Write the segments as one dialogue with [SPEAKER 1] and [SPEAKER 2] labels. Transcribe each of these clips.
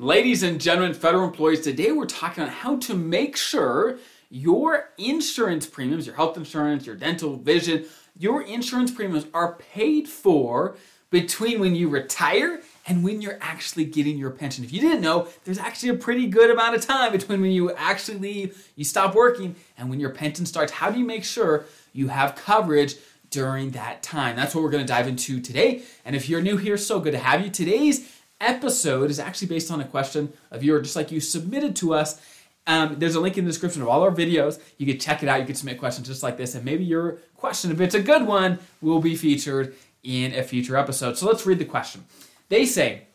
[SPEAKER 1] Ladies and gentlemen, federal employees, today we're talking about how to make sure your insurance premiums, your health insurance, your dental vision, your insurance premiums are paid for between when you retire and when you're actually getting your pension. If you didn't know, there's actually a pretty good amount of time between when you actually leave, you stop working, and when your pension starts. How do you make sure you have coverage during that time? That's what we're going to dive into today. And if you're new here, so good to have you. Today's episode is actually based on a question a viewer just like you submitted to us. Um, there's a link in the description of all our videos. You can check it out. You can submit questions just like this, and maybe your question, if it's a good one, will be featured in a future episode. So let's read the question. They say,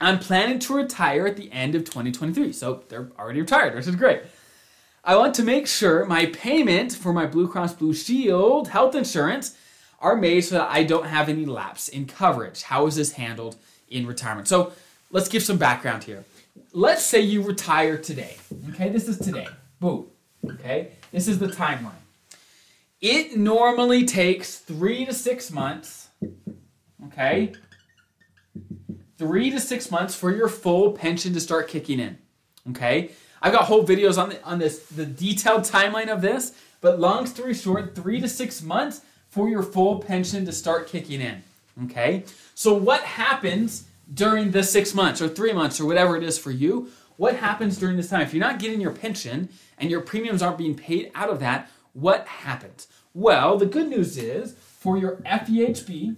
[SPEAKER 1] I'm planning to retire at the end of 2023. So they're already retired, which is great. I want to make sure my payment for my Blue Cross Blue Shield health insurance are made so that I don't have any lapse in coverage. How is this handled in retirement. So let's give some background here. Let's say you retire today. Okay, this is today. Boom. Okay, this is the timeline. It normally takes three to six months. Okay, three to six months for your full pension to start kicking in. Okay, I've got whole videos on the, on this the detailed timeline of this. But long story short, three to six months for your full pension to start kicking in. Okay? So, what happens during the six months or three months or whatever it is for you? What happens during this time? If you're not getting your pension and your premiums aren't being paid out of that, what happens? Well, the good news is for your FEHB,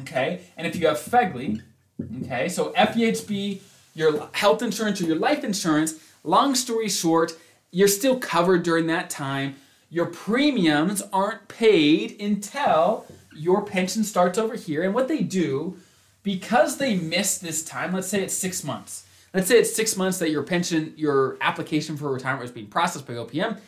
[SPEAKER 1] okay, and if you have FEGLI, okay, so FEHB, your health insurance or your life insurance, long story short, you're still covered during that time. Your premiums aren't paid until your pension starts over here. And what they do, because they miss this time, let's say it's six months. Let's say it's six months that your pension, your application for retirement was being processed by OPM.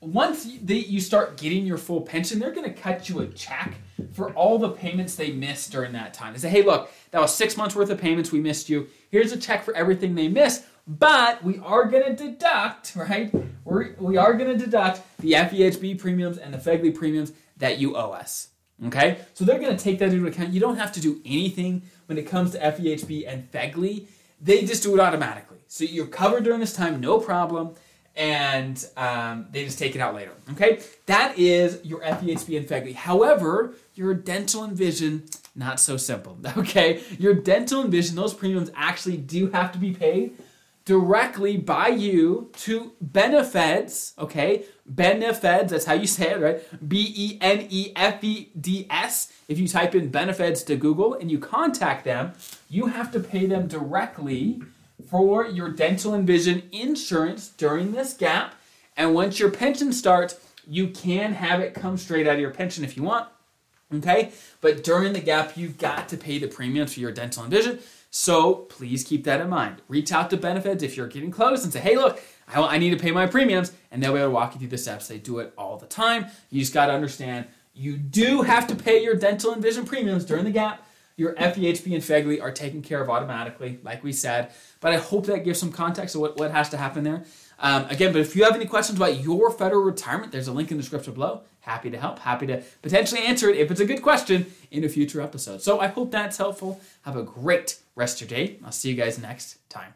[SPEAKER 1] Once you start getting your full pension, they're going to cut you a check for all the payments they missed during that time. They say, hey, look, that was six months worth of payments. We missed you. Here's a check for everything they missed. But we are going to deduct, right? We're, we are going to deduct the FEHB premiums and the FEGLI premiums that you owe us. Okay? So they're going to take that into account. You don't have to do anything when it comes to FEHB and FEGLI. They just do it automatically. So you're covered during this time, no problem, and um, they just take it out later. Okay? That is your FEHB and FEGLI. However, your dental and vision, not so simple. Okay? Your dental and vision, those premiums actually do have to be paid directly by you to BENEFEDS, okay? Benefeds, that's how you say it, right? B E N E F E D S. If you type in BENEFEDS to Google and you contact them, you have to pay them directly for your dental and vision insurance during this gap. And once your pension starts, you can have it come straight out of your pension if you want. Okay? But during the gap, you've got to pay the premiums for your dental and vision. So please keep that in mind. Reach out to BENEFEDS if you're getting close and say, hey, look, I need to pay my premiums. And they'll be able to walk you through the steps. They do it all the time. You just got to understand you do have to pay your dental and vision premiums during the gap. Your FEHB and FEGLI are taken care of automatically, like we said. But I hope that gives some context of what, what has to happen there. Um, again, but if you have any questions about your federal retirement, there's a link in the description below. Happy to help. Happy to potentially answer it if it's a good question in a future episode. So I hope that's helpful. Have a great rest of your day. I'll see you guys next time.